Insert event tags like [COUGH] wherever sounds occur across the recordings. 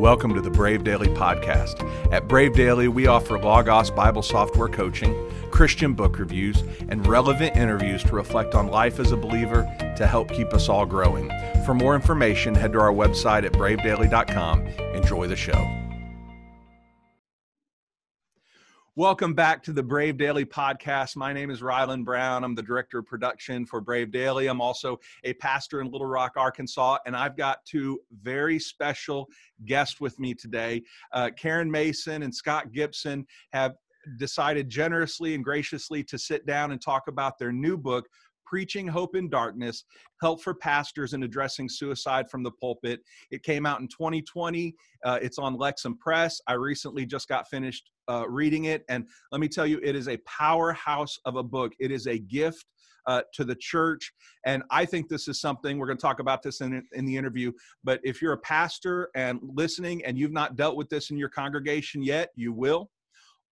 Welcome to the Brave Daily Podcast. At Brave Daily, we offer Logos Bible software coaching, Christian book reviews, and relevant interviews to reflect on life as a believer to help keep us all growing. For more information, head to our website at bravedaily.com. Enjoy the show. Welcome back to the Brave Daily podcast. My name is Rylan Brown. I'm the director of production for Brave Daily. I'm also a pastor in Little Rock, Arkansas, and I've got two very special guests with me today. Uh, Karen Mason and Scott Gibson have decided generously and graciously to sit down and talk about their new book, Preaching Hope in Darkness Help for Pastors in Addressing Suicide from the Pulpit. It came out in 2020. Uh, it's on Lexham Press. I recently just got finished uh, reading it. And let me tell you, it is a powerhouse of a book. It is a gift uh, to the church. And I think this is something we're going to talk about this in, in the interview. But if you're a pastor and listening and you've not dealt with this in your congregation yet, you will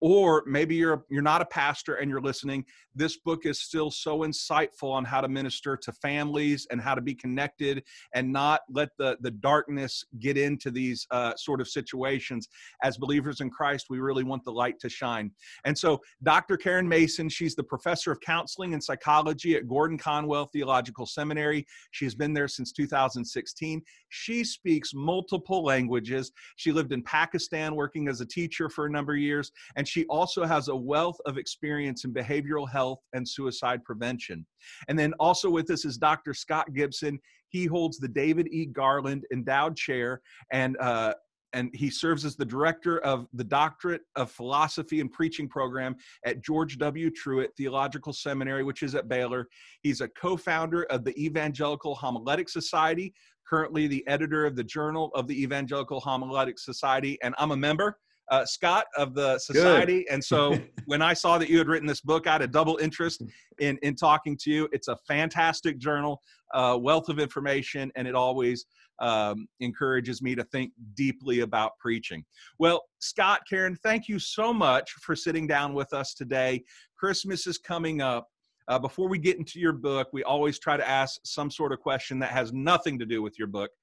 or maybe you're you're not a pastor and you're listening this book is still so insightful on how to minister to families and how to be connected and not let the the darkness get into these uh, sort of situations. As believers in christ we really want the light to shine. And so dr karen mason she's the professor of counseling and psychology at gordon conwell theological seminary. She has been there since 2016 she speaks multiple languages. She lived in pakistan working as a teacher for a number of years and she also has a wealth of experience in behavioral health and suicide prevention. And then also with us is Dr. Scott Gibson. He holds the David E. Garland Endowed Chair and uh, and he serves as the director of the Doctorate of Philosophy and Preaching program at George W. Truett Theological Seminary, which is at Baylor. He's a co founder of the Evangelical Homiletic Society, currently the editor of the Journal of the Evangelical Homiletic Society, and I'm a member uh, Scott of the society. Good. And so [LAUGHS] when I saw that you had written this book, I had a double interest in, in talking to you. It's a fantastic journal, uh, wealth of information, and it always um, encourages me to think deeply about preaching. Well, Scott, Karen, thank you so much for sitting down with us today. Christmas is coming up. Uh, before we get into your book, we always try to ask some sort of question that has nothing to do with your book. [LAUGHS]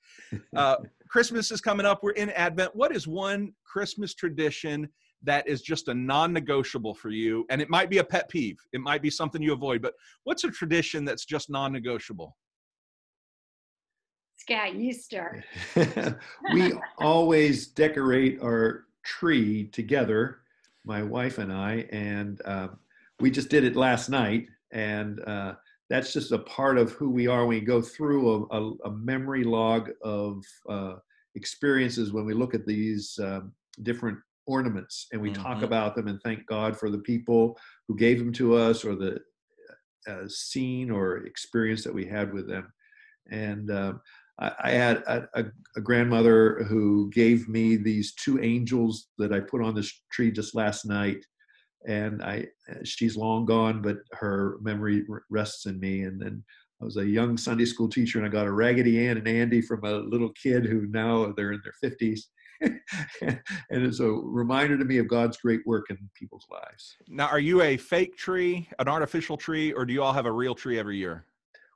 Uh, Christmas is coming up. We're in Advent. What is one Christmas tradition that is just a non negotiable for you? And it might be a pet peeve, it might be something you avoid, but what's a tradition that's just non negotiable? Scott, you start. [LAUGHS] we always decorate our tree together, my wife and I, and uh, we just did it last night and uh, that's just a part of who we are. We go through a, a, a memory log of uh, experiences when we look at these uh, different ornaments and we mm-hmm. talk about them and thank God for the people who gave them to us or the uh, scene or experience that we had with them. And um, I, I, had a, a, grandmother who gave me these two angels that I put on this tree just last night and I she's long gone, but her memory rests in me. And then I was a young Sunday school teacher, and I got a Raggedy Ann and Andy from a little kid who now they're in their fifties. [LAUGHS] and it's a reminder to me of God's great work in people's lives. Now, are you a fake tree, an artificial tree, or do you all have a real tree every year?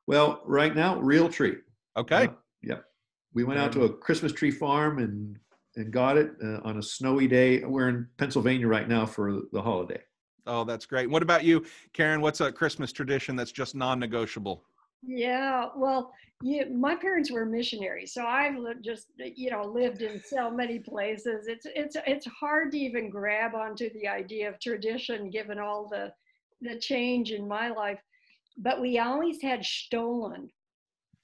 Well, right now, real tree. Okay. Uh, yeah. We went out to a Christmas tree farm and and got it uh, on a snowy day. We're in Pennsylvania right now for the holiday. Oh, that's great. What about you, Karen? What's a Christmas tradition that's just non-negotiable? Yeah, well, yeah, my parents were missionaries, so I've just you know lived in so many places. It's it's it's hard to even grab onto the idea of tradition given all the the change in my life. But we always had Stollen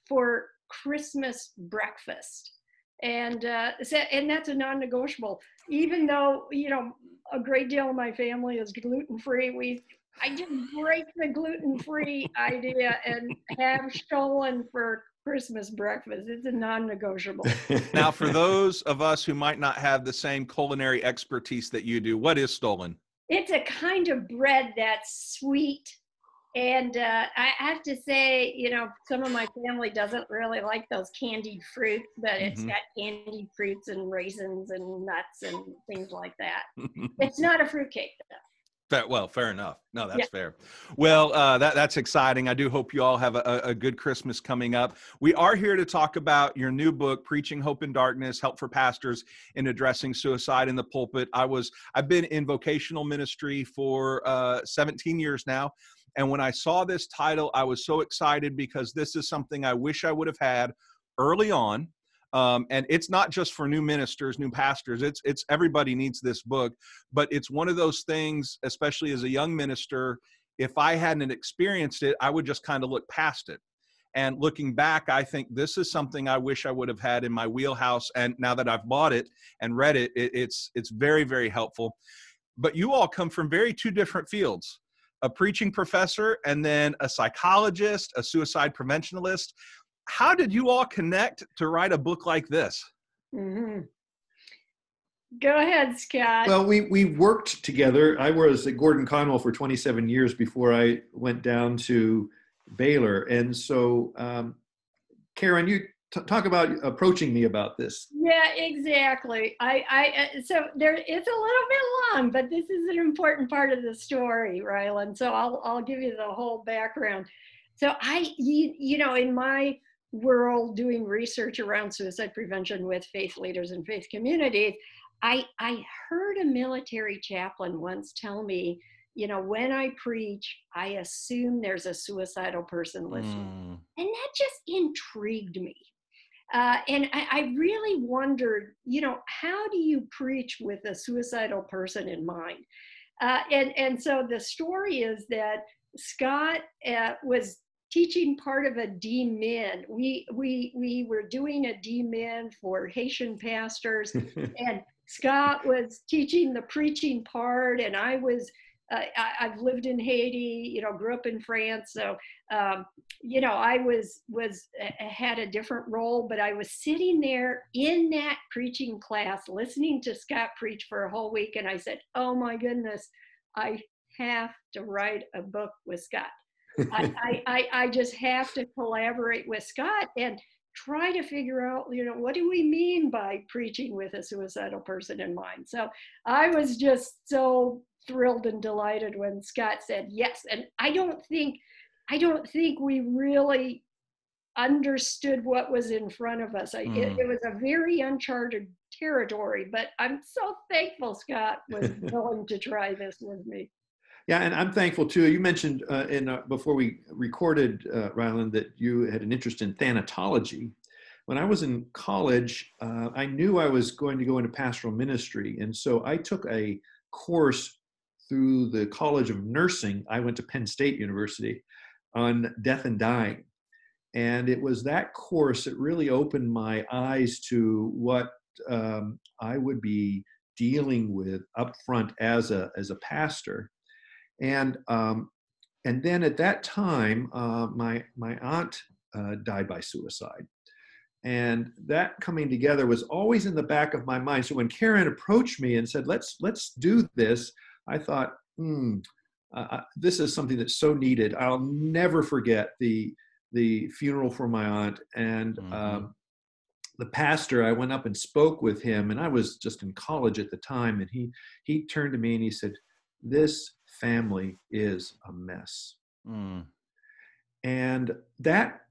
for Christmas breakfast and uh, and that's a non-negotiable. Even though you know a great deal of my family is gluten-free, we I just break the gluten-free idea and have Stollen for Christmas breakfast. It's a non-negotiable. [LAUGHS] now, for those of us who might not have the same culinary expertise that you do, what is Stollen? It's a kind of bread that's sweet and uh, I have to say, you know, some of my family doesn't really like those candied fruits, but it's mm-hmm. got candied fruits and raisins and nuts and things like that. [LAUGHS] it's not a fruitcake, though. Fair, well, fair enough. No, that's Yeah. fair. Well, uh, that that's exciting. I do hope you all have a, a good Christmas coming up. We are here to talk about your new book, "Preaching Hope in Darkness: Help for Pastors in Addressing Suicide in the Pulpit." I was I've been in vocational ministry for uh, 17 years now, and when I saw this title, I was so excited because this is something I wish I would have had early on. Um, and it's not just for new ministers, new pastors. It's it's everybody needs this book. But it's one of those things especially as a young minister if i hadn't experienced it i would just kind of look past it. And looking back i think this is something i wish i would have had in my wheelhouse. And now that i've bought it and read it, it it's it's very very helpful. But you all come from very two different fields a preaching professor and then a psychologist a suicide preventionalist how did you all connect to write a book like this hmm Go ahead, Scott. Well, we we worked together. I was at Gordon Conwell for 27 years before I went down to Baylor, and so um, Karen, you t- talk about approaching me about this. Yeah, exactly. I, I, uh, so there, it's a little bit long, but this is an important part of the story, Ryland. So I'll, I'll give you the whole background. So I, you, you know, in my world doing research around suicide prevention with faith leaders and faith communities, I, I heard a military chaplain once tell me, you know, when I preach, I assume there's a suicidal person listening. Mm, And that just intrigued me. Uh, and I, I really wondered, you know, how do you preach with a suicidal person in mind? Uh, and, and so the story is that Scott uh, was teaching part of a D-Min. We, we, we were doing a D-Min for Haitian pastors [LAUGHS] and Scott was teaching the preaching part, and I was. Uh, I, I've lived in Haiti, you know, grew up in France, so um, you know, I was was uh, had a different role, but I was sitting there in that preaching class, listening to Scott preach for a whole week, and I said, "Oh my goodness, I have to write a book with Scott. [LAUGHS] I, I, I, just have to collaborate with Scott and." try to figure out you know what do we mean by preaching with a suicidal person in mind so i was just so thrilled and delighted when scott said yes and i don't think i don't think we really understood what was in front of us I, it, Mm. it was a very uncharted territory but i'm so thankful scott was [LAUGHS] willing to try this with me Yeah, and I'm thankful too. You mentioned uh, in uh, before we recorded, uh, Ryland, that you had an interest in thanatology. When I was in college, uh, I knew I was going to go into pastoral ministry, and so I took a course through the College of Nursing. I went to Penn State University on death and dying, and it was that course that really opened my eyes to what um, I would be dealing with up front as a as a pastor and um, and then at that time, uh, my my aunt uh, died by suicide, and that coming together was always in the back of my mind. So when Karen approached me and said, "Let's let's do this," I thought, "Hmm, uh, this is something that's so needed." I'll never forget the the funeral for my aunt and. Mhm. Um, the pastor, I went up and spoke with him, and I was just in college at the time. And he he turned to me and he said, "This family is a mess. mm, And that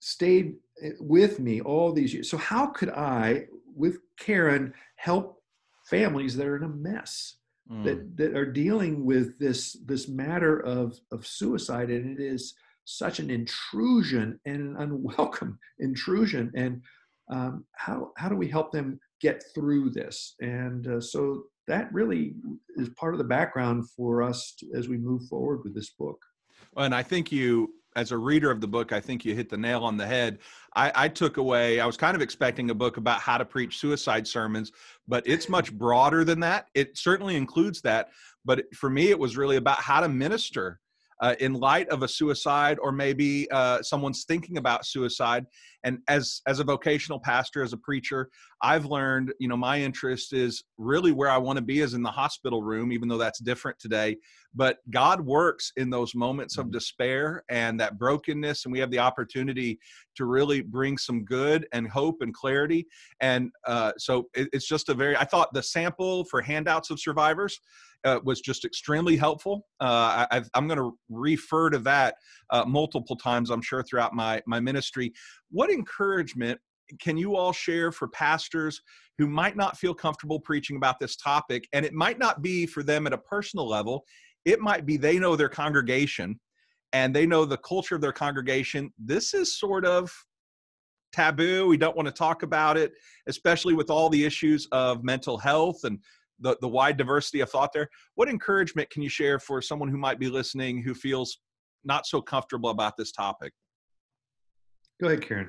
stayed eh, with me all these years. So, how could I, with Karen, help families that are in a mess? mm. That, that are dealing with this this matter of of suicide and it is such an intrusion and an unwelcome [LAUGHS] intrusion and um, how how do we help them get through this and uh, so that really is part of the background for us to- as we move forward with this book And I think you, as a reader of the book, I think you hit the nail on the head. I, I took away, I was kind of expecting a book about how to preach suicide sermons, but it's much broader than that. It certainly includes that. But for me, it was really about how to minister uh, in light of a suicide or maybe uh, someone's thinking about suicide. And as, as a vocational pastor, as a preacher, I've learned, you know, my interest is really where I want to be is in the hospital room, even though that's different today but God works in those moments of despair and that brokenness, and we have the opportunity to really bring some good and hope and clarity. And uh, so it, it's just a very, I thought the sample for handouts of survivors uh, was just extremely helpful. Uh, I, am going to refer to that uh, multiple times, I'm sure, throughout my my ministry. What encouragement can you all share for pastors who might not feel comfortable preaching about this topic? And it might not be for them at a personal level. It might be they know their congregation and they know the culture of their congregation. This is sort of taboo. We don't want to talk about it, especially with all the issues of mental health and the, the wide diversity of thought there. What encouragement can you share for someone who might be listening who feels not so comfortable about this topic? Go ahead, Karen.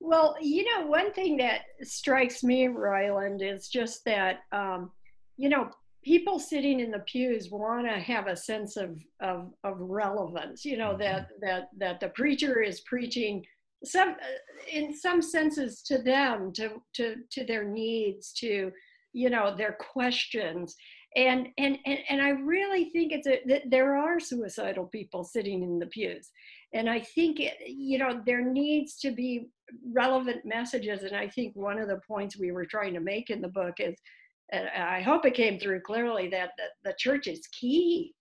Well, you know, one thing that strikes me, Ryland, is just that, um, you know, people sitting in the pews want to have a sense of, of, of relevance, you know, mm-hmm. that, that, that the preacher is preaching some, uh, in some senses to them, to, to, to their needs, to, you know, their questions. And, and, and, and I really think it's a, that there are suicidal people sitting in the pews. And I think, it, you know, there needs to be relevant messages. And I think one of the points we were trying to make in the book is, and I hope it came through clearly that the, the church is key.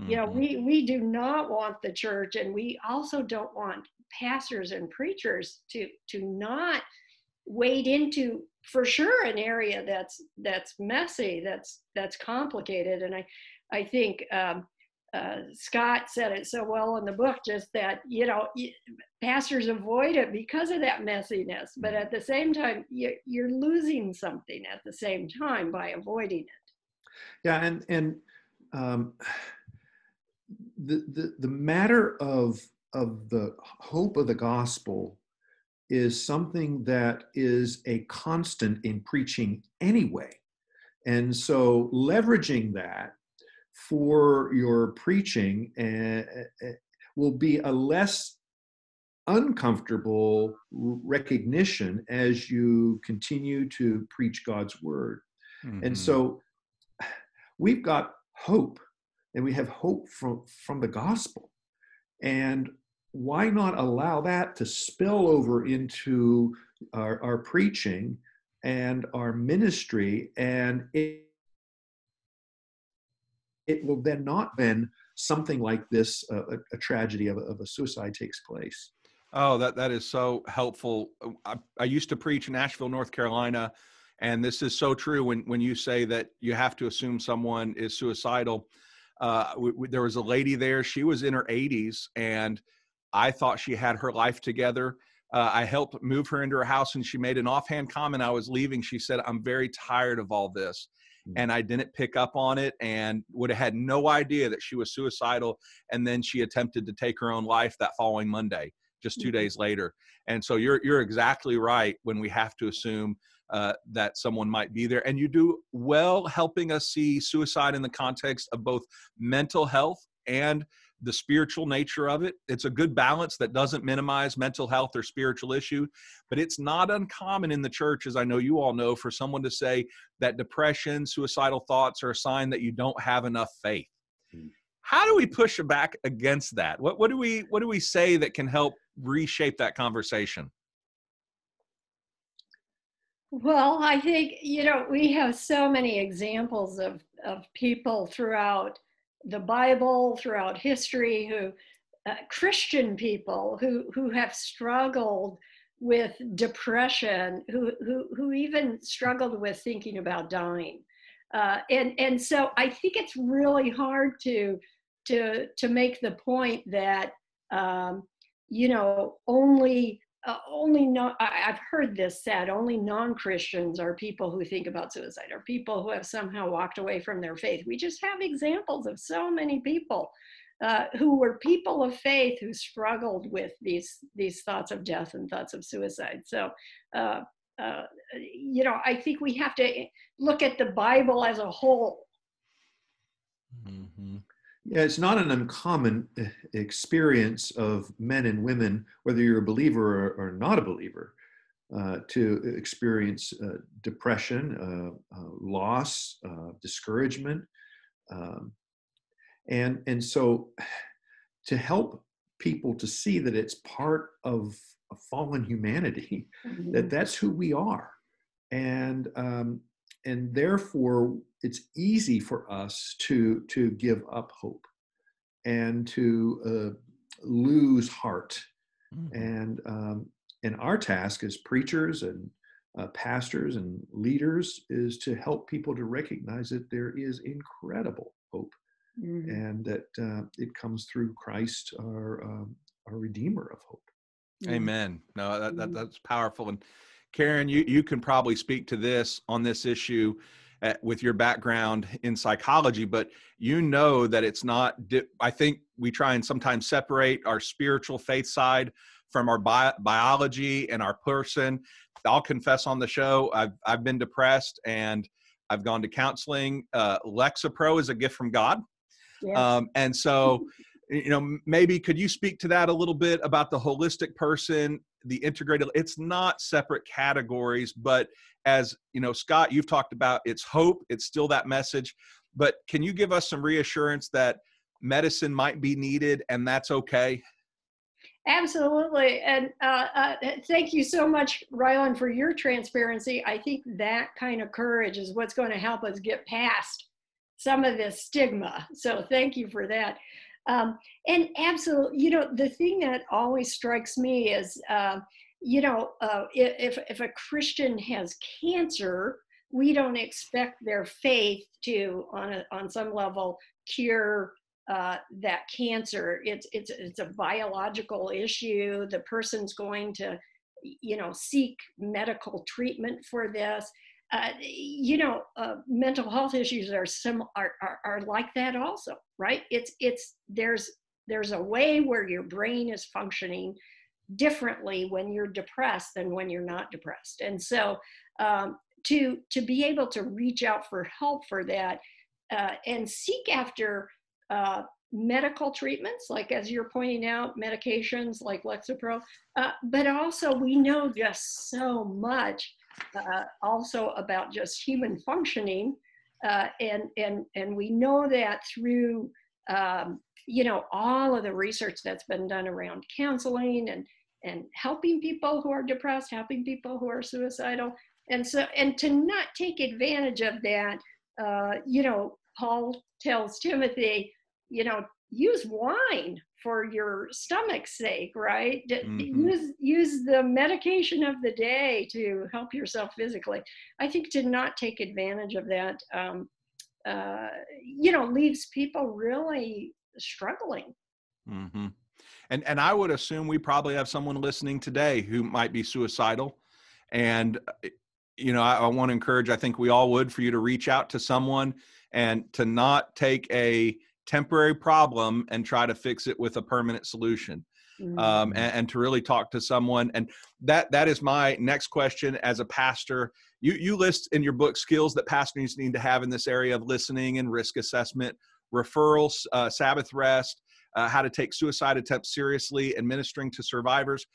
Mm-hmm. You know, mm-hmm. we we do not want the church, and we also don't want pastors and preachers to to not wade into for sure an area that's that's messy, that's that's complicated, and I I think um, uh, Scott said it so well in the book, just that, you know, pastors avoid it because of that messiness. But at the same time, you're losing something at the same time by avoiding it. Yeah, and, and um, the, the, the matter of, of the hope of the gospel is something that is a constant in preaching anyway. And so leveraging that for your preaching uh, will be a less uncomfortable recognition as you continue to preach God's word. Mm-hmm. And so we've got hope, and we have hope from, from the gospel. And why not allow that to spill over into our, our preaching and our ministry? And it, it will then not then something like this, uh, a, a, tragedy of a, of a suicide takes place. Oh, that that is so helpful. I, I, used to preach in Asheville, North Carolina, and this is so true when when you say that you have to assume someone is suicidal. Uh, we, we, there was a lady there; she was in her 80s, and I thought she had her life together. Uh, I helped move her into her house, and she made an offhand comment. I was leaving. She said, "I'm very tired of all this." Mm. and I didn't pick up on it and would have had no idea that she was suicidal. And then she attempted to take her own life that following Monday, just 2 mm-hmm. days later. And so you're you're exactly right when we have to assume uh, that someone might be there. And you do well helping us see suicide in the context of both mental health and the spiritual nature of it. It's a good balance that doesn't minimize mental health or spiritual issue, but it's not uncommon in the church, as I know you all know, for someone to say that depression, suicidal thoughts are a sign that you don't have enough faith. Hmm. How do we push back against that? What, what do we what do we say that can help reshape that conversation? Well, I think you know we have so many examples of of people throughout the Bible, throughout history, who uh, Christian people who who have struggled with depression, who who who even struggled with thinking about dying, uh, and and so I think it's really hard to to to make the point that um, you know only uh, only not i've heard this said only non-christians are people who think about suicide or people who have somehow walked away from their faith. We just have examples of so many people uh, who were people of faith who struggled with these these thoughts of death and thoughts of suicide. So uh, uh you know i think we have to look at the bible as a whole. Mm-hmm. Yeah, it's not an uncommon eh, experience of men and women, whether you're a believer or, or not a believer, uh, to experience uh, depression, uh, uh loss, uh, discouragement. Um, and, and so to help people to see that it's part of a fallen humanity, mm-hmm. that that's who we are. And um, and therefore it's easy for us to to give up hope and to uh, lose heart mm-hmm. and um, and our task as preachers and uh, pastors and leaders is to help people to recognize that there is incredible hope mm-hmm. and that uh, it comes through christ our um, our redeemer of hope amen no that, that, mm-hmm. that's powerful and karen you you can probably speak to this on this issue at, uh, with your background in psychology, but you know that it's not. I think we try and sometimes separate our spiritual faith side from our bi- biology and our person. I'll confess on the show, I've I've been depressed and I've gone to counseling. Uh, Lexapro is a gift from God, yes. um, and so you know maybe could you speak to that a little bit about the holistic person the integrated it's not separate categories but as you know scott you've talked about it's hope it's still that message. But can you give us some reassurance that medicine might be needed and that's okay? Absolutely. And uh, uh, thank you so much rylan for your transparency. I think that kind of courage is what's going to help us get past some of this stigma. So thank you for that um, and absolutely you know the thing that always strikes me is uh, you know, uh, if, if a Christian has cancer, we don't expect their faith to, on, a, on some level, cure uh, that cancer. It's, it's, it's a biological issue. The person's going to, you know, seek medical treatment for this. Uh, you know, uh, mental health issues are some are, are, are like that also, right? It's it's there's there's a way where your brain is functioning differently when you're depressed than when you're not depressed. And so um, to to be able to reach out for help for that uh, and seek after uh, medical treatments, like as you're pointing out, medications like Lexapro, uh, but also we know just so much uh, also about just human functioning, uh, and and and we know that through um, you know all of the research that's been done around counseling and and helping people who are depressed, helping people who are suicidal. And so, and to not take advantage of that, uh, you know, Paul tells Timothy, you know, use wine for your stomach's sake, right? Mm-hmm. Use use the medication of the day to help yourself physically. I think to not take advantage of that, um, uh, you know, leaves people really struggling. Mm-hmm and and I would assume we probably have someone listening today who might be suicidal, and uh, you know I, I want to encourage. I think we all would for you to reach out to someone and to not take a temporary problem and try to fix it with a permanent solution. Um, mm-hmm. and, and, to really talk to someone and that that is my next question as a pastor you you list in your book skills that pastors need to have in this area of listening and risk assessment referrals uh, sabbath rest uh, how to take suicide attempts seriously, administering to survivors.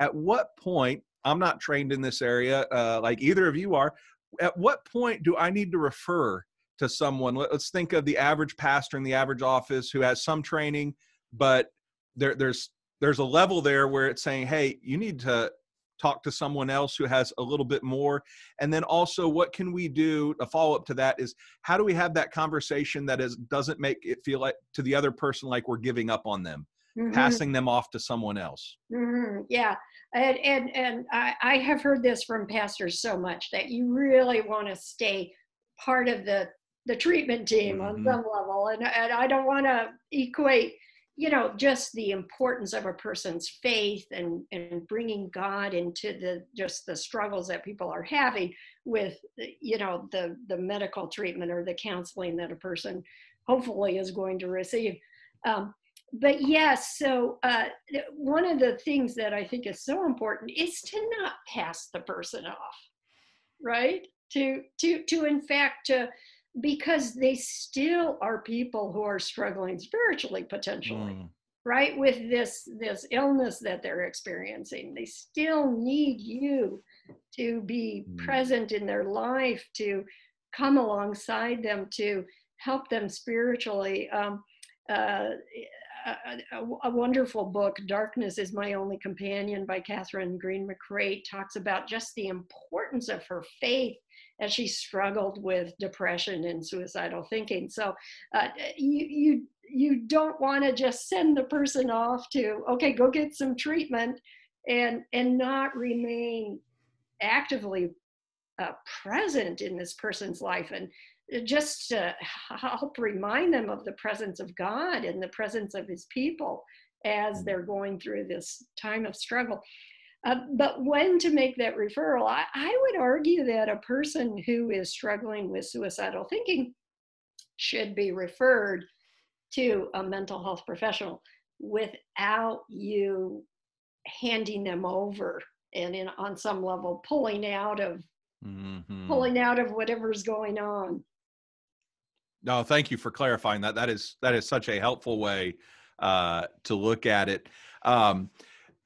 At what point, I'm not trained in this area uh, like either of you are, at what point do I need to refer to someone? Let's think of the average pastor in the average office who has some training, but there, there's there's a level there where it's saying, hey, you need to talk to someone else who has a little bit more and then also what can we do a follow up to that is how do we have that conversation that is doesn't make it feel like to the other person like we're giving up on them mm-hmm. passing them off to someone else mm-hmm. yeah and and, and I, I have heard this from pastors so much that you really want to stay part of the the treatment team mm-hmm. on some level and, and i don't want to equate you know just the importance of a person's faith and and bringing god into the just the struggles that people are having with you know the the medical treatment or the counseling that a person hopefully is going to receive um, but yes so uh, one of the things that i think is so important is to not pass the person off right to to to in fact to because they still are people who are struggling spiritually potentially mm. right with this this illness that they're experiencing they still need you to be mm. present in their life to come alongside them to help them spiritually um, uh, a, a, wonderful book, Darkness is My Only Companion by Kathryn Greene-McCreight, talks about just the importance of her faith as she struggled with depression and suicidal thinking. So uh, you, you, you don't want to just send the person off to, okay, go get some treatment and, and not remain actively uh, present in this person's life and just to help remind them of the presence of God and the presence of his people as mm. they're going through this time of struggle. Uh, but when to make that referral, I, I would argue that a person who is struggling with suicidal thinking should be referred to a mental health professional without you handing them over and in on some level pulling out of mm-hmm. pulling out of whatever's going on no, thank you for clarifying that. That is that is such a helpful way uh, to look at it. Um,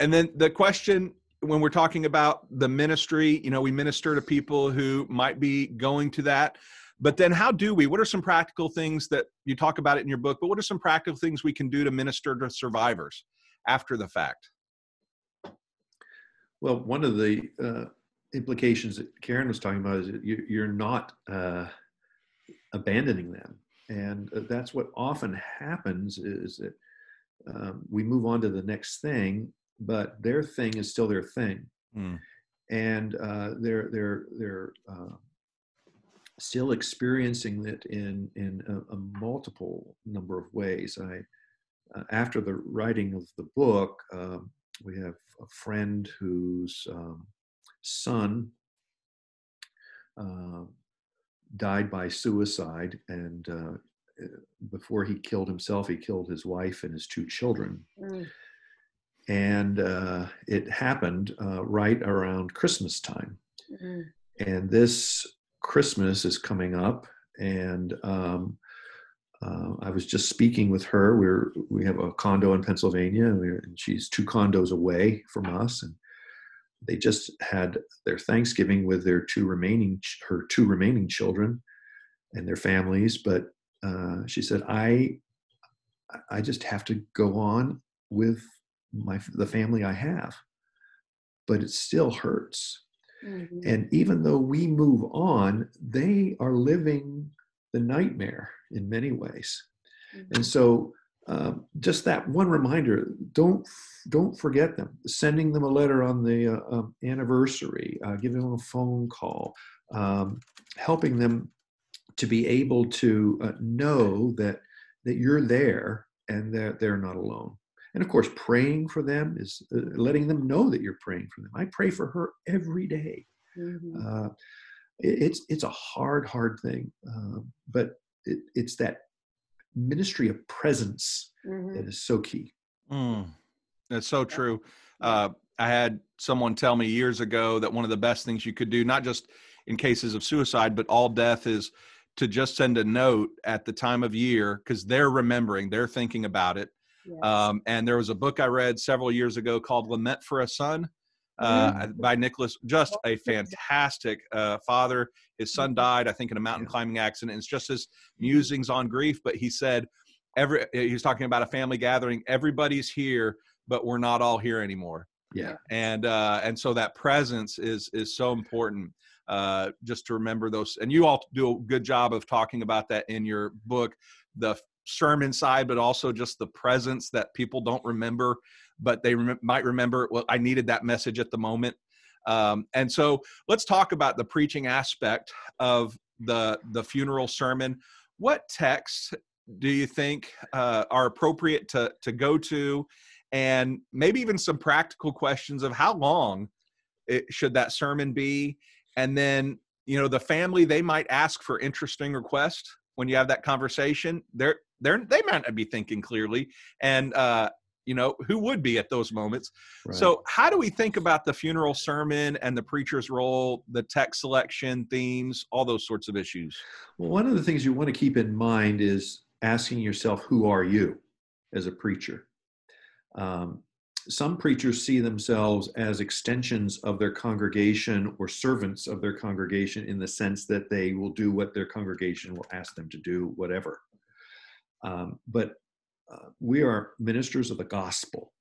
and then the question when we're talking about the ministry, you know, we minister to people who might be going to that. But then how do we? What are some practical things that you talk about it in your book, but what are some practical things we can do to minister to survivors after the fact? Well, one of the uh, implications that Karen was talking about is that you, are not uh, abandoning them. And uh, that's what often happens is that um, we move on to the next thing, but their thing is still their thing. Mm. And uh, they're, they're, they're uh, still experiencing it in, in a, a multiple number of ways. I, uh, after the writing of the book, um, we have a friend whose um, son uh, died by suicide, and uh, before he killed himself, he killed his wife and his two children. Mm. And uh, it happened uh, right around Christmas time. Mm. And this Christmas is coming up, and um, uh, I was just speaking with her. We're we have a condo in Pennsylvania, and she's two condos away from us, and they just had their Thanksgiving with their two remaining her two remaining children and their families. But uh, she said, "I I just have to go on with my the family I have, but it still hurts." Mm-hmm. And even though we move on, they are living the nightmare in many ways. Mm-hmm. And so um, just that one reminder don't don't forget them. Sending them a letter on the uh, um, anniversary uh, giving them a phone call um, helping them to be able to uh, know that that you're there and that they're not alone. And of course praying for them is uh, letting them know that you're praying for them. I pray for her every day. Mm-hmm. Uh, it, it's it's a hard hard thing um, but it, it's that ministry of presence mm-hmm. that is so key. Mm, that's so true. Uh, I had someone tell me years ago that one of the best things you could do, not just in cases of suicide, but all death, is to just send a note at the time of year because they're remembering, they're thinking about it. Yes. Um, and there was a book I read several years ago called Lament for a Son uh, mm-hmm. by Nicholas. Just a fantastic uh, father. His son mm-hmm. died, I think, in a mountain climbing accident. It's just his musings on grief. But he said, every he was talking about a family gathering. Everybody's here, but we're not all here anymore. Yeah. And uh, and so that presence is is so important. Uh, just to remember those, and you all do a good job of talking about that in your book. The sermon side, but also just the presence that people don't remember but they rem- might remember, well, I needed that message at the moment. Um, and so let's talk about the preaching aspect of the the funeral sermon. What texts do you think uh, are appropriate to to go to, and maybe even some practical questions of how long it, should that sermon be, and then you know the family they might ask for interesting requests when you have that conversation. They're they're they might not be thinking clearly, and uh, you know who would be at those moments. Right. so how do we think about the funeral sermon and the preacher's role the text selection themes all those sorts of issues? Well one of the things you want to keep in mind is asking yourself who are you as a preacher? Um, some preachers see themselves as extensions of their congregation or servants of their congregation in the sense that they will do what their congregation will ask them to do whatever. Um, but we are ministers of the gospel,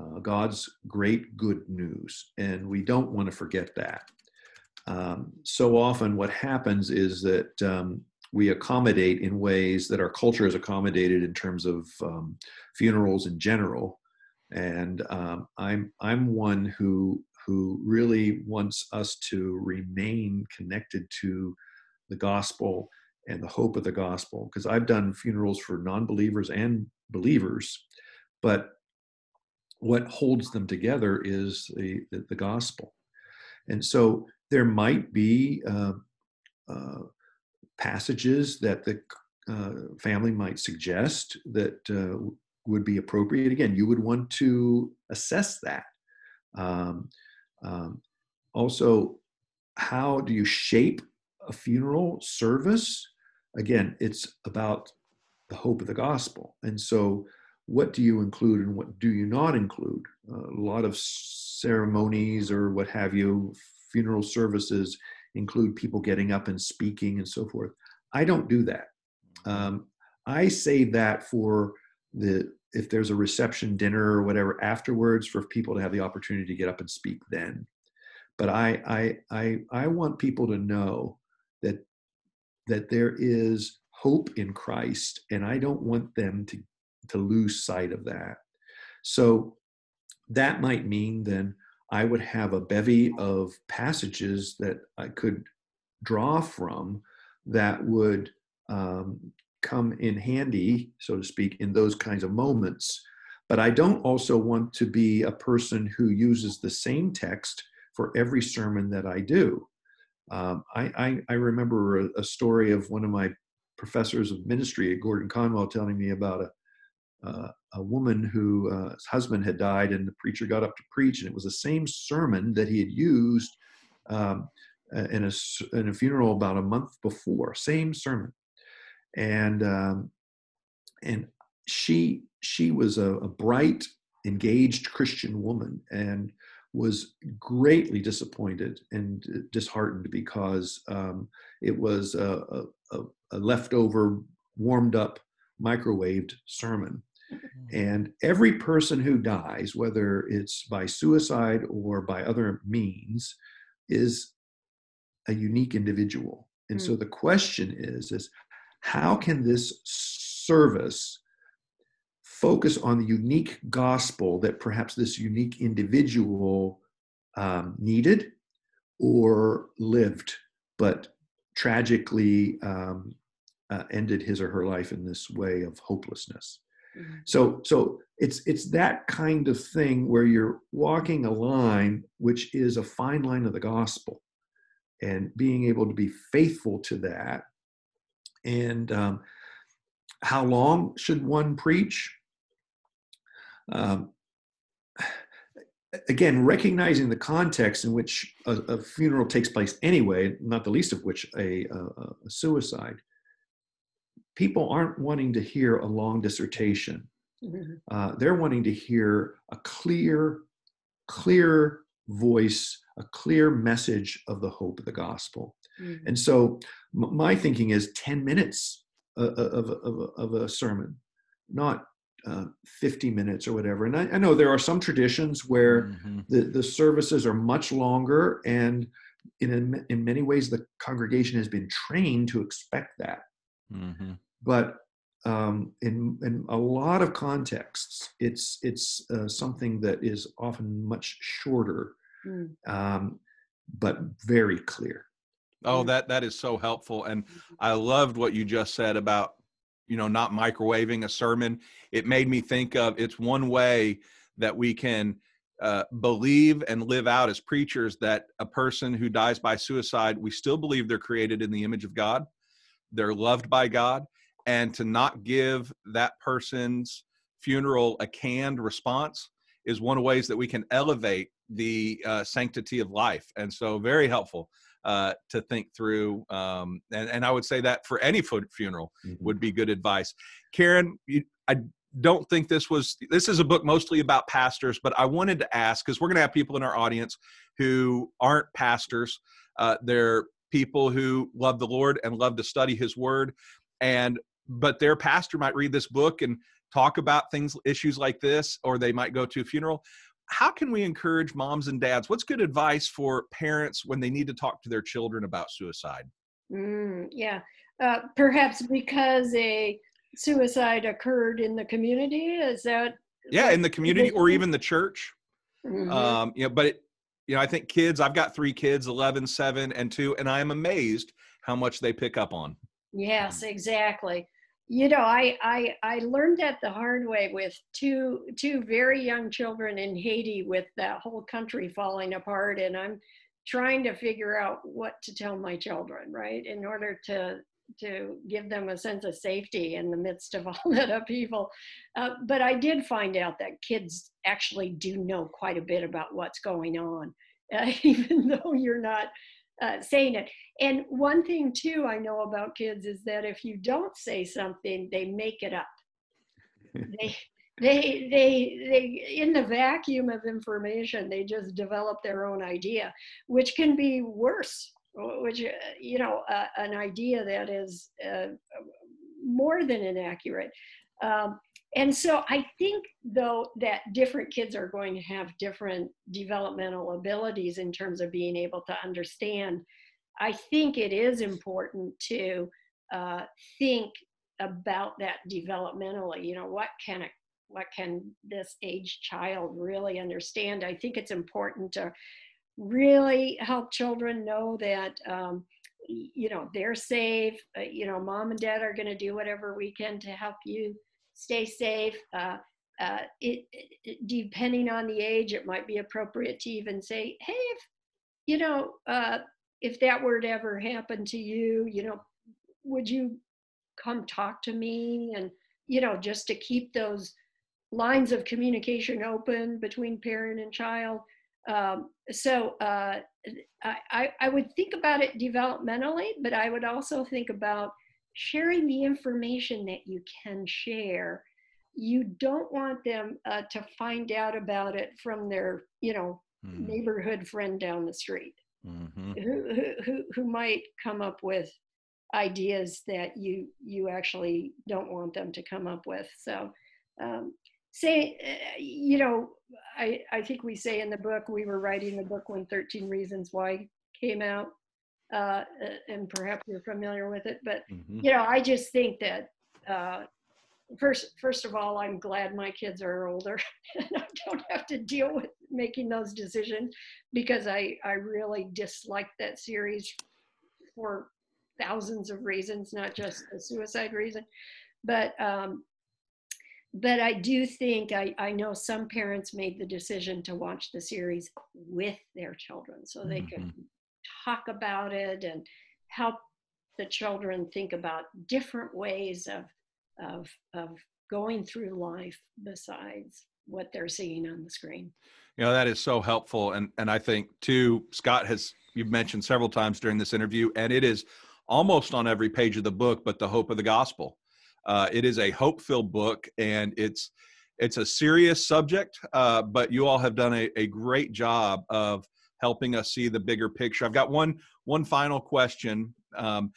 uh, God's great good news, and we don't want to forget that. Um, so often, what happens is that um, we accommodate in ways that our culture is accommodated in terms of um, funerals in general. And um, I'm I'm one who who really wants us to remain connected to the gospel and the hope of the gospel. Because I've done funerals for non-believers and believers, but what holds them together is the the, the gospel. And so there might be uh, uh, passages that the uh, family might suggest that uh, would be appropriate. Again, you would want to assess that. Um, um, also, how do you shape a funeral service? Again, it's about the hope of the gospel. And so, what do you include and what do you not include? Uh, a lot of ceremonies or what have you, funeral services include people getting up and speaking and so forth. I don't do that. Um, I save that for the if there's a reception dinner or whatever afterwards for people to have the opportunity to get up and speak then. But I I I I want people to know that that there is hope in Christ, and I don't want them to to lose sight of that. So that might mean then I would have a bevy of passages that I could draw from that would um, come in handy, so to speak, in those kinds of moments. But I don't also want to be a person who uses the same text for every sermon that I do. Um, I, I, I, remember a, a, story of one of my professors of ministry at Gordon Conwell telling me about a, uh, a woman whose uh, husband had died, and the preacher got up to preach, and it was the same sermon that he had used um, in a in a funeral about a month before. Same sermon, and um, and she she was a, a bright, engaged Christian woman, and was greatly disappointed and disheartened because um, it was a, a, a leftover, warmed up, microwaved sermon Mm-hmm. And every person who dies, whether it's by suicide or by other means, is a unique individual. And so the question is, is how can this service focus on the unique gospel that perhaps this unique individual um, needed or lived, but tragically um, uh, ended his or her life in this way of hopelessness. Mm-hmm. So so it's it's that kind of thing where you're walking a line which is a fine line of the gospel, and being able to be faithful to that. And um, how long should one preach? Um, again, recognizing the context in which a, a, funeral takes place anyway, not the least of which a, a, a suicide people aren't wanting to hear a long dissertation. Mm-hmm. Uh, they're wanting to hear a clear, clear voice, a clear message of the hope of the gospel. Mm-hmm. And so m- my thinking is 10 minutes of, of, of, of a sermon, not uh, 50 minutes or whatever. And I, I, know there are some traditions where mm-hmm. the, the services are much longer, and in, in many ways, the congregation has been trained to expect that. Mm-hmm but um, in in a lot of contexts, it's it's uh, something that is often much shorter, mm. um, but very clear. Oh, that that is so helpful, and mm-hmm. I loved what you just said about you know not microwaving a sermon. It made me think of it's one way that we can uh, believe and live out as preachers that a person who dies by suicide, we still believe they're created in the image of God, they're loved by God, and to not give that person's funeral a canned response is one of the ways that we can elevate the uh, sanctity of life and so very helpful uh, to think through um, and, and i would say that for any funeral mm-hmm. would be good advice karen you, i don't think this was this is a book mostly about pastors but i wanted to ask because we're going to have people in our audience who aren't pastors uh, they're people who love the lord and love to study his word and but their pastor might read this book and talk about things, issues like this, or they might go to a funeral. How can we encourage moms and dads? What's good advice for parents when they need to talk to their children about suicide? Mm, yeah, uh, perhaps because a suicide occurred in the community. Is that? Yeah, in the community or even the church. Mhm. Um, you know, but it, you know, I think kids. I've got three kids, 11, 7, and two, and I am amazed how much they pick up on. Yes, exactly. You know, I, I I learned that the hard way with two two very young children in Haiti with that whole country falling apart and I'm trying to figure out what to tell my children, right? In order to to give them a sense of safety in the midst of [LAUGHS] all that upheaval. Uh, but I did find out that kids actually do know quite a bit about what's going on, uh, [LAUGHS] even though you're not uh, saying it. And one thing too I know about kids is that if you don't say something, they make it up. [LAUGHS] they they they they in the vacuum of information, they just develop their own idea, which can be worse. Which you know, uh, an idea that is uh, more than inaccurate. Um, and so I think, though, that different kids are going to have different developmental abilities in terms of being able to understand. I think it is important to uh, think about that developmentally. You know, what can it, what can this age child really understand? I think it's important to really help children know that. Um, you know they're safe uh, you know mom and dad are going to do whatever we can to help you stay safe. Uh, uh, it, it, depending on the age, it might be appropriate to even say, "Hey, if you know, uh, if that were to ever happen to you, you know, would you come talk to me?" And you know, just to keep those lines of communication open between parent and child. Um, so uh, I, I would think about it developmentally, but I would also think about sharing the information that you can share you don't want them uh, to find out about it from their you know mm. neighborhood friend down the street mm-hmm. who, who, who might come up with ideas that you you actually don't want them to come up with so um, say uh, you know I, I think we say in the book we were writing the book when 13 reasons why came out uh, and perhaps you're familiar with it. But mm-hmm. you know, I just think that uh, first, first of all, I'm glad my kids are older [LAUGHS] and I don't have to deal with making those decisions because I I really disliked that series for thousands of reasons, not just the suicide reason. But um, but I do think I, I know some parents made the decision to watch the series with their children so they mm-hmm. could talk about it and help the children think about different ways of of of going through life besides what they're seeing on the screen. You know that is so helpful, and and I think too, Scott has you've mentioned several times during this interview, and it is almost on every page of the book, but the hope of the gospel. Uh, it is a hope-filled book, and it's it's a serious subject, uh, but you all have done a, a great job of helping us see the bigger picture. I've got one one final question. Um,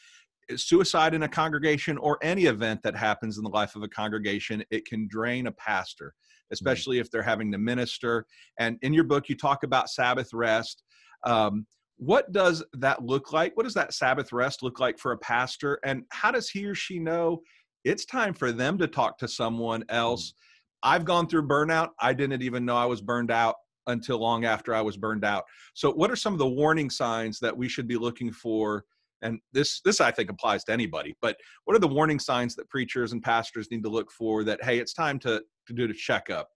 suicide in a congregation or any event that happens in the life of a congregation, it can drain a pastor, especially if they're having to minister. And in your book, you talk about Sabbath rest. Um, what does that look like? What does that Sabbath rest look like for a pastor? And how does he or she know it's time for them to talk to someone else? Mm-hmm. I've gone through burnout. I didn't even know I was burned out until long after I was burned out. So, what are some of the warning signs that we should be looking for? And this, this I think applies to anybody. But what are the warning signs that preachers and pastors need to look for that hey, it's time to to do a checkup?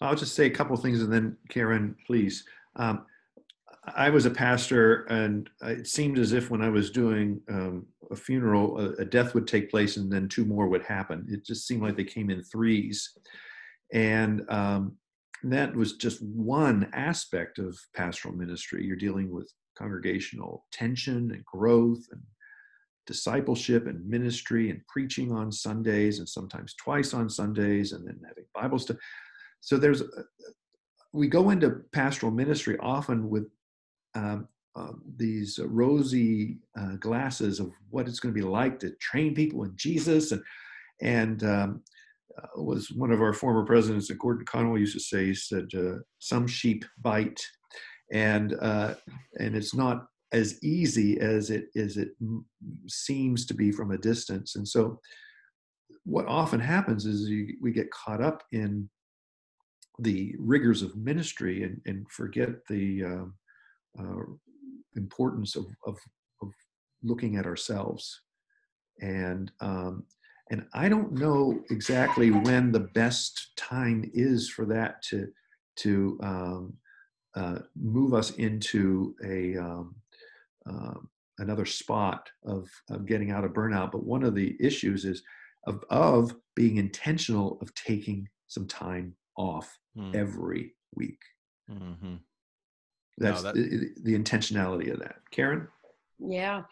I'll just say a couple things, and then Karen, please. Um, I was a pastor, and it seemed as if when I was doing um, a funeral, a, a, death would take place, and then two more would happen. It just seemed like they came in threes. And um, that was just one aspect of pastoral ministry. You're dealing with congregational tension and growth and discipleship and ministry and preaching on Sundays and sometimes twice on Sundays and then having Bible study. So there's, a, we go into pastoral ministry often with um, uh, these rosy uh, glasses of what it's going to be like to train people in Jesus and and um, uh, was one of our former presidents, Gordon Conwell, used to say, he said, uh, "Some sheep bite," and uh, and it's not as easy as it as it seems to be from a distance. And so, what often happens is you, we get caught up in the rigors of ministry and, and forget the uh, uh, importance of, of, of looking at ourselves and um, and I don't know exactly when the best time is for that to to um, uh, move us into a um, uh, another spot of, of getting out of burnout. But one of the issues is of, of being intentional of taking some time off mm. every week. Mm-hmm. That's no, that... the, the intentionality of that. Karen? Yeah.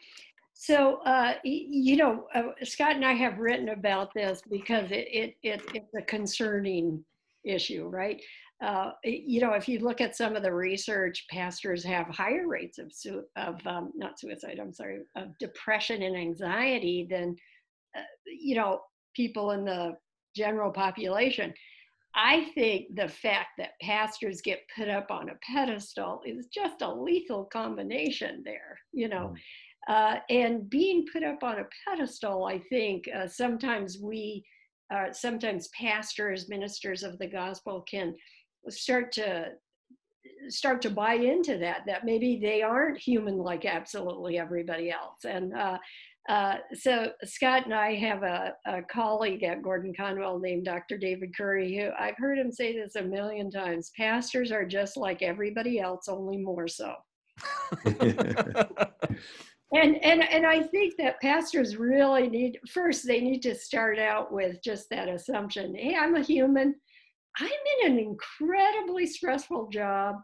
So, uh, you know, uh, Scott and I have written about this because it, it, it, it's a concerning issue, right? Uh, you know, if you look at some of the research, pastors have higher rates of, of um, not suicide, I'm sorry, of depression and anxiety than, uh, you know, people in the general population. I think the fact that pastors get put up on a pedestal is just a lethal combination there, you know. Mm. Uh, and being put up on a pedestal, I think uh, sometimes we, uh, sometimes pastors, ministers of the gospel can start to start to buy into that that maybe they aren't human like absolutely everybody else and uh, uh, so Scott and I have a, a, colleague at Gordon Conwell named Dr. David Currie who I've heard him say this a million times. Pastors are just like everybody else, only more so. [LAUGHS] [LAUGHS] and and and I think that pastors really need first they need to start out with just that assumption. Hey, I'm a human. I'm in an incredibly stressful job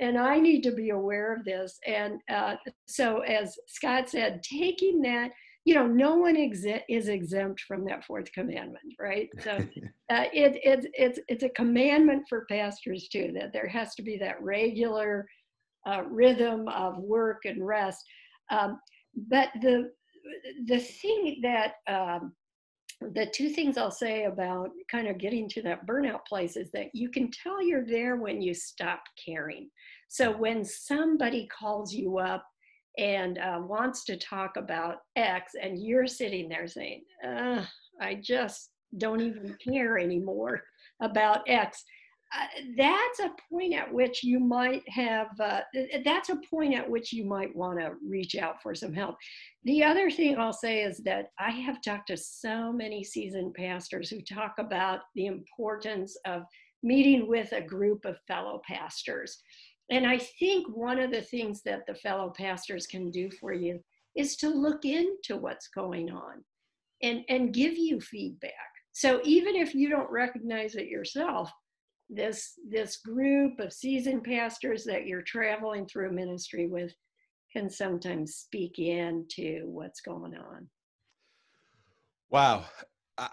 and I need to be aware of this. And uh, so, as Scott said, taking that, you know, no one exi- is exempt from that fourth commandment, right? So, [LAUGHS] uh, it, it, it's it's a commandment for pastors too that there has to be that regular uh, rhythm of work and rest. Um, but the the thing that um, the two things I'll say about kind of getting to that burnout place is that you can tell you're there when you stop caring. So when somebody calls you up and uh, wants to talk about X, and you're sitting there saying, I just don't even care anymore about X, uh, that's a point at which you might have uh, that's a point at which you might want to reach out for some help. The other thing i'll say is that i have talked to so many seasoned pastors who talk about the importance of meeting with a group of fellow pastors. And i think one of the things that the fellow pastors can do for you is to look into what's going on and and give you feedback. So even if you don't recognize it yourself this this group of seasoned pastors that you're traveling through ministry with can sometimes speak into what's going on. Wow.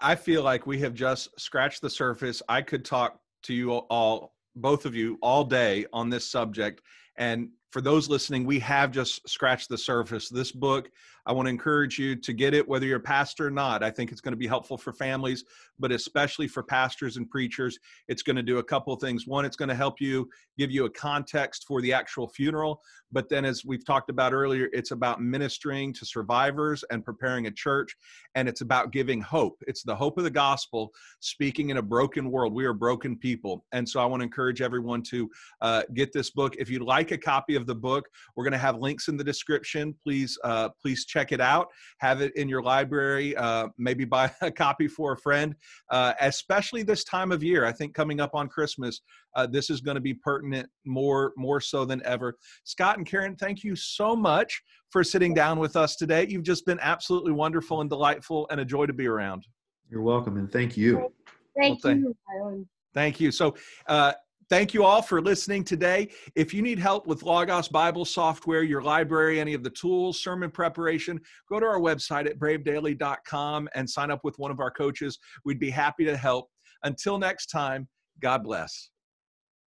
I feel like we have just scratched the surface. I could talk to you all, both of you, all day on this subject. And for those listening, we have just scratched the surface. This book, I want to encourage you to get it, whether you're a pastor or not. I think it's going to be helpful for families, but especially for pastors and preachers. It's going to do a couple of things. One, it's going to help you give you a context for the actual funeral. But then, as we've talked about earlier, it's about ministering to survivors and preparing a church. And it's about giving hope. It's the hope of the gospel speaking in a broken world. We are broken people. And so I want to encourage everyone to uh, get this book. If you'd like a copy of the book, we're going to have links in the description. Please, uh, please check check it out. Have it in your library. Uh, maybe buy [LAUGHS] a copy for a friend, uh, especially this time of year. I think coming up on Christmas, uh, this is going to be pertinent more more so than ever. Scott and Karen, thank you so much for sitting down with us today. You've just been absolutely wonderful and delightful, and a joy to be around. You're welcome, and thank you. Thank well, you, Thank you. So, uh, Thank you all for listening today. If you need help with Logos Bible software, your library, any of the tools, sermon preparation, go to our website at bravedaily.com and sign up with one of our coaches. We'd be happy to help. Until next time, God bless.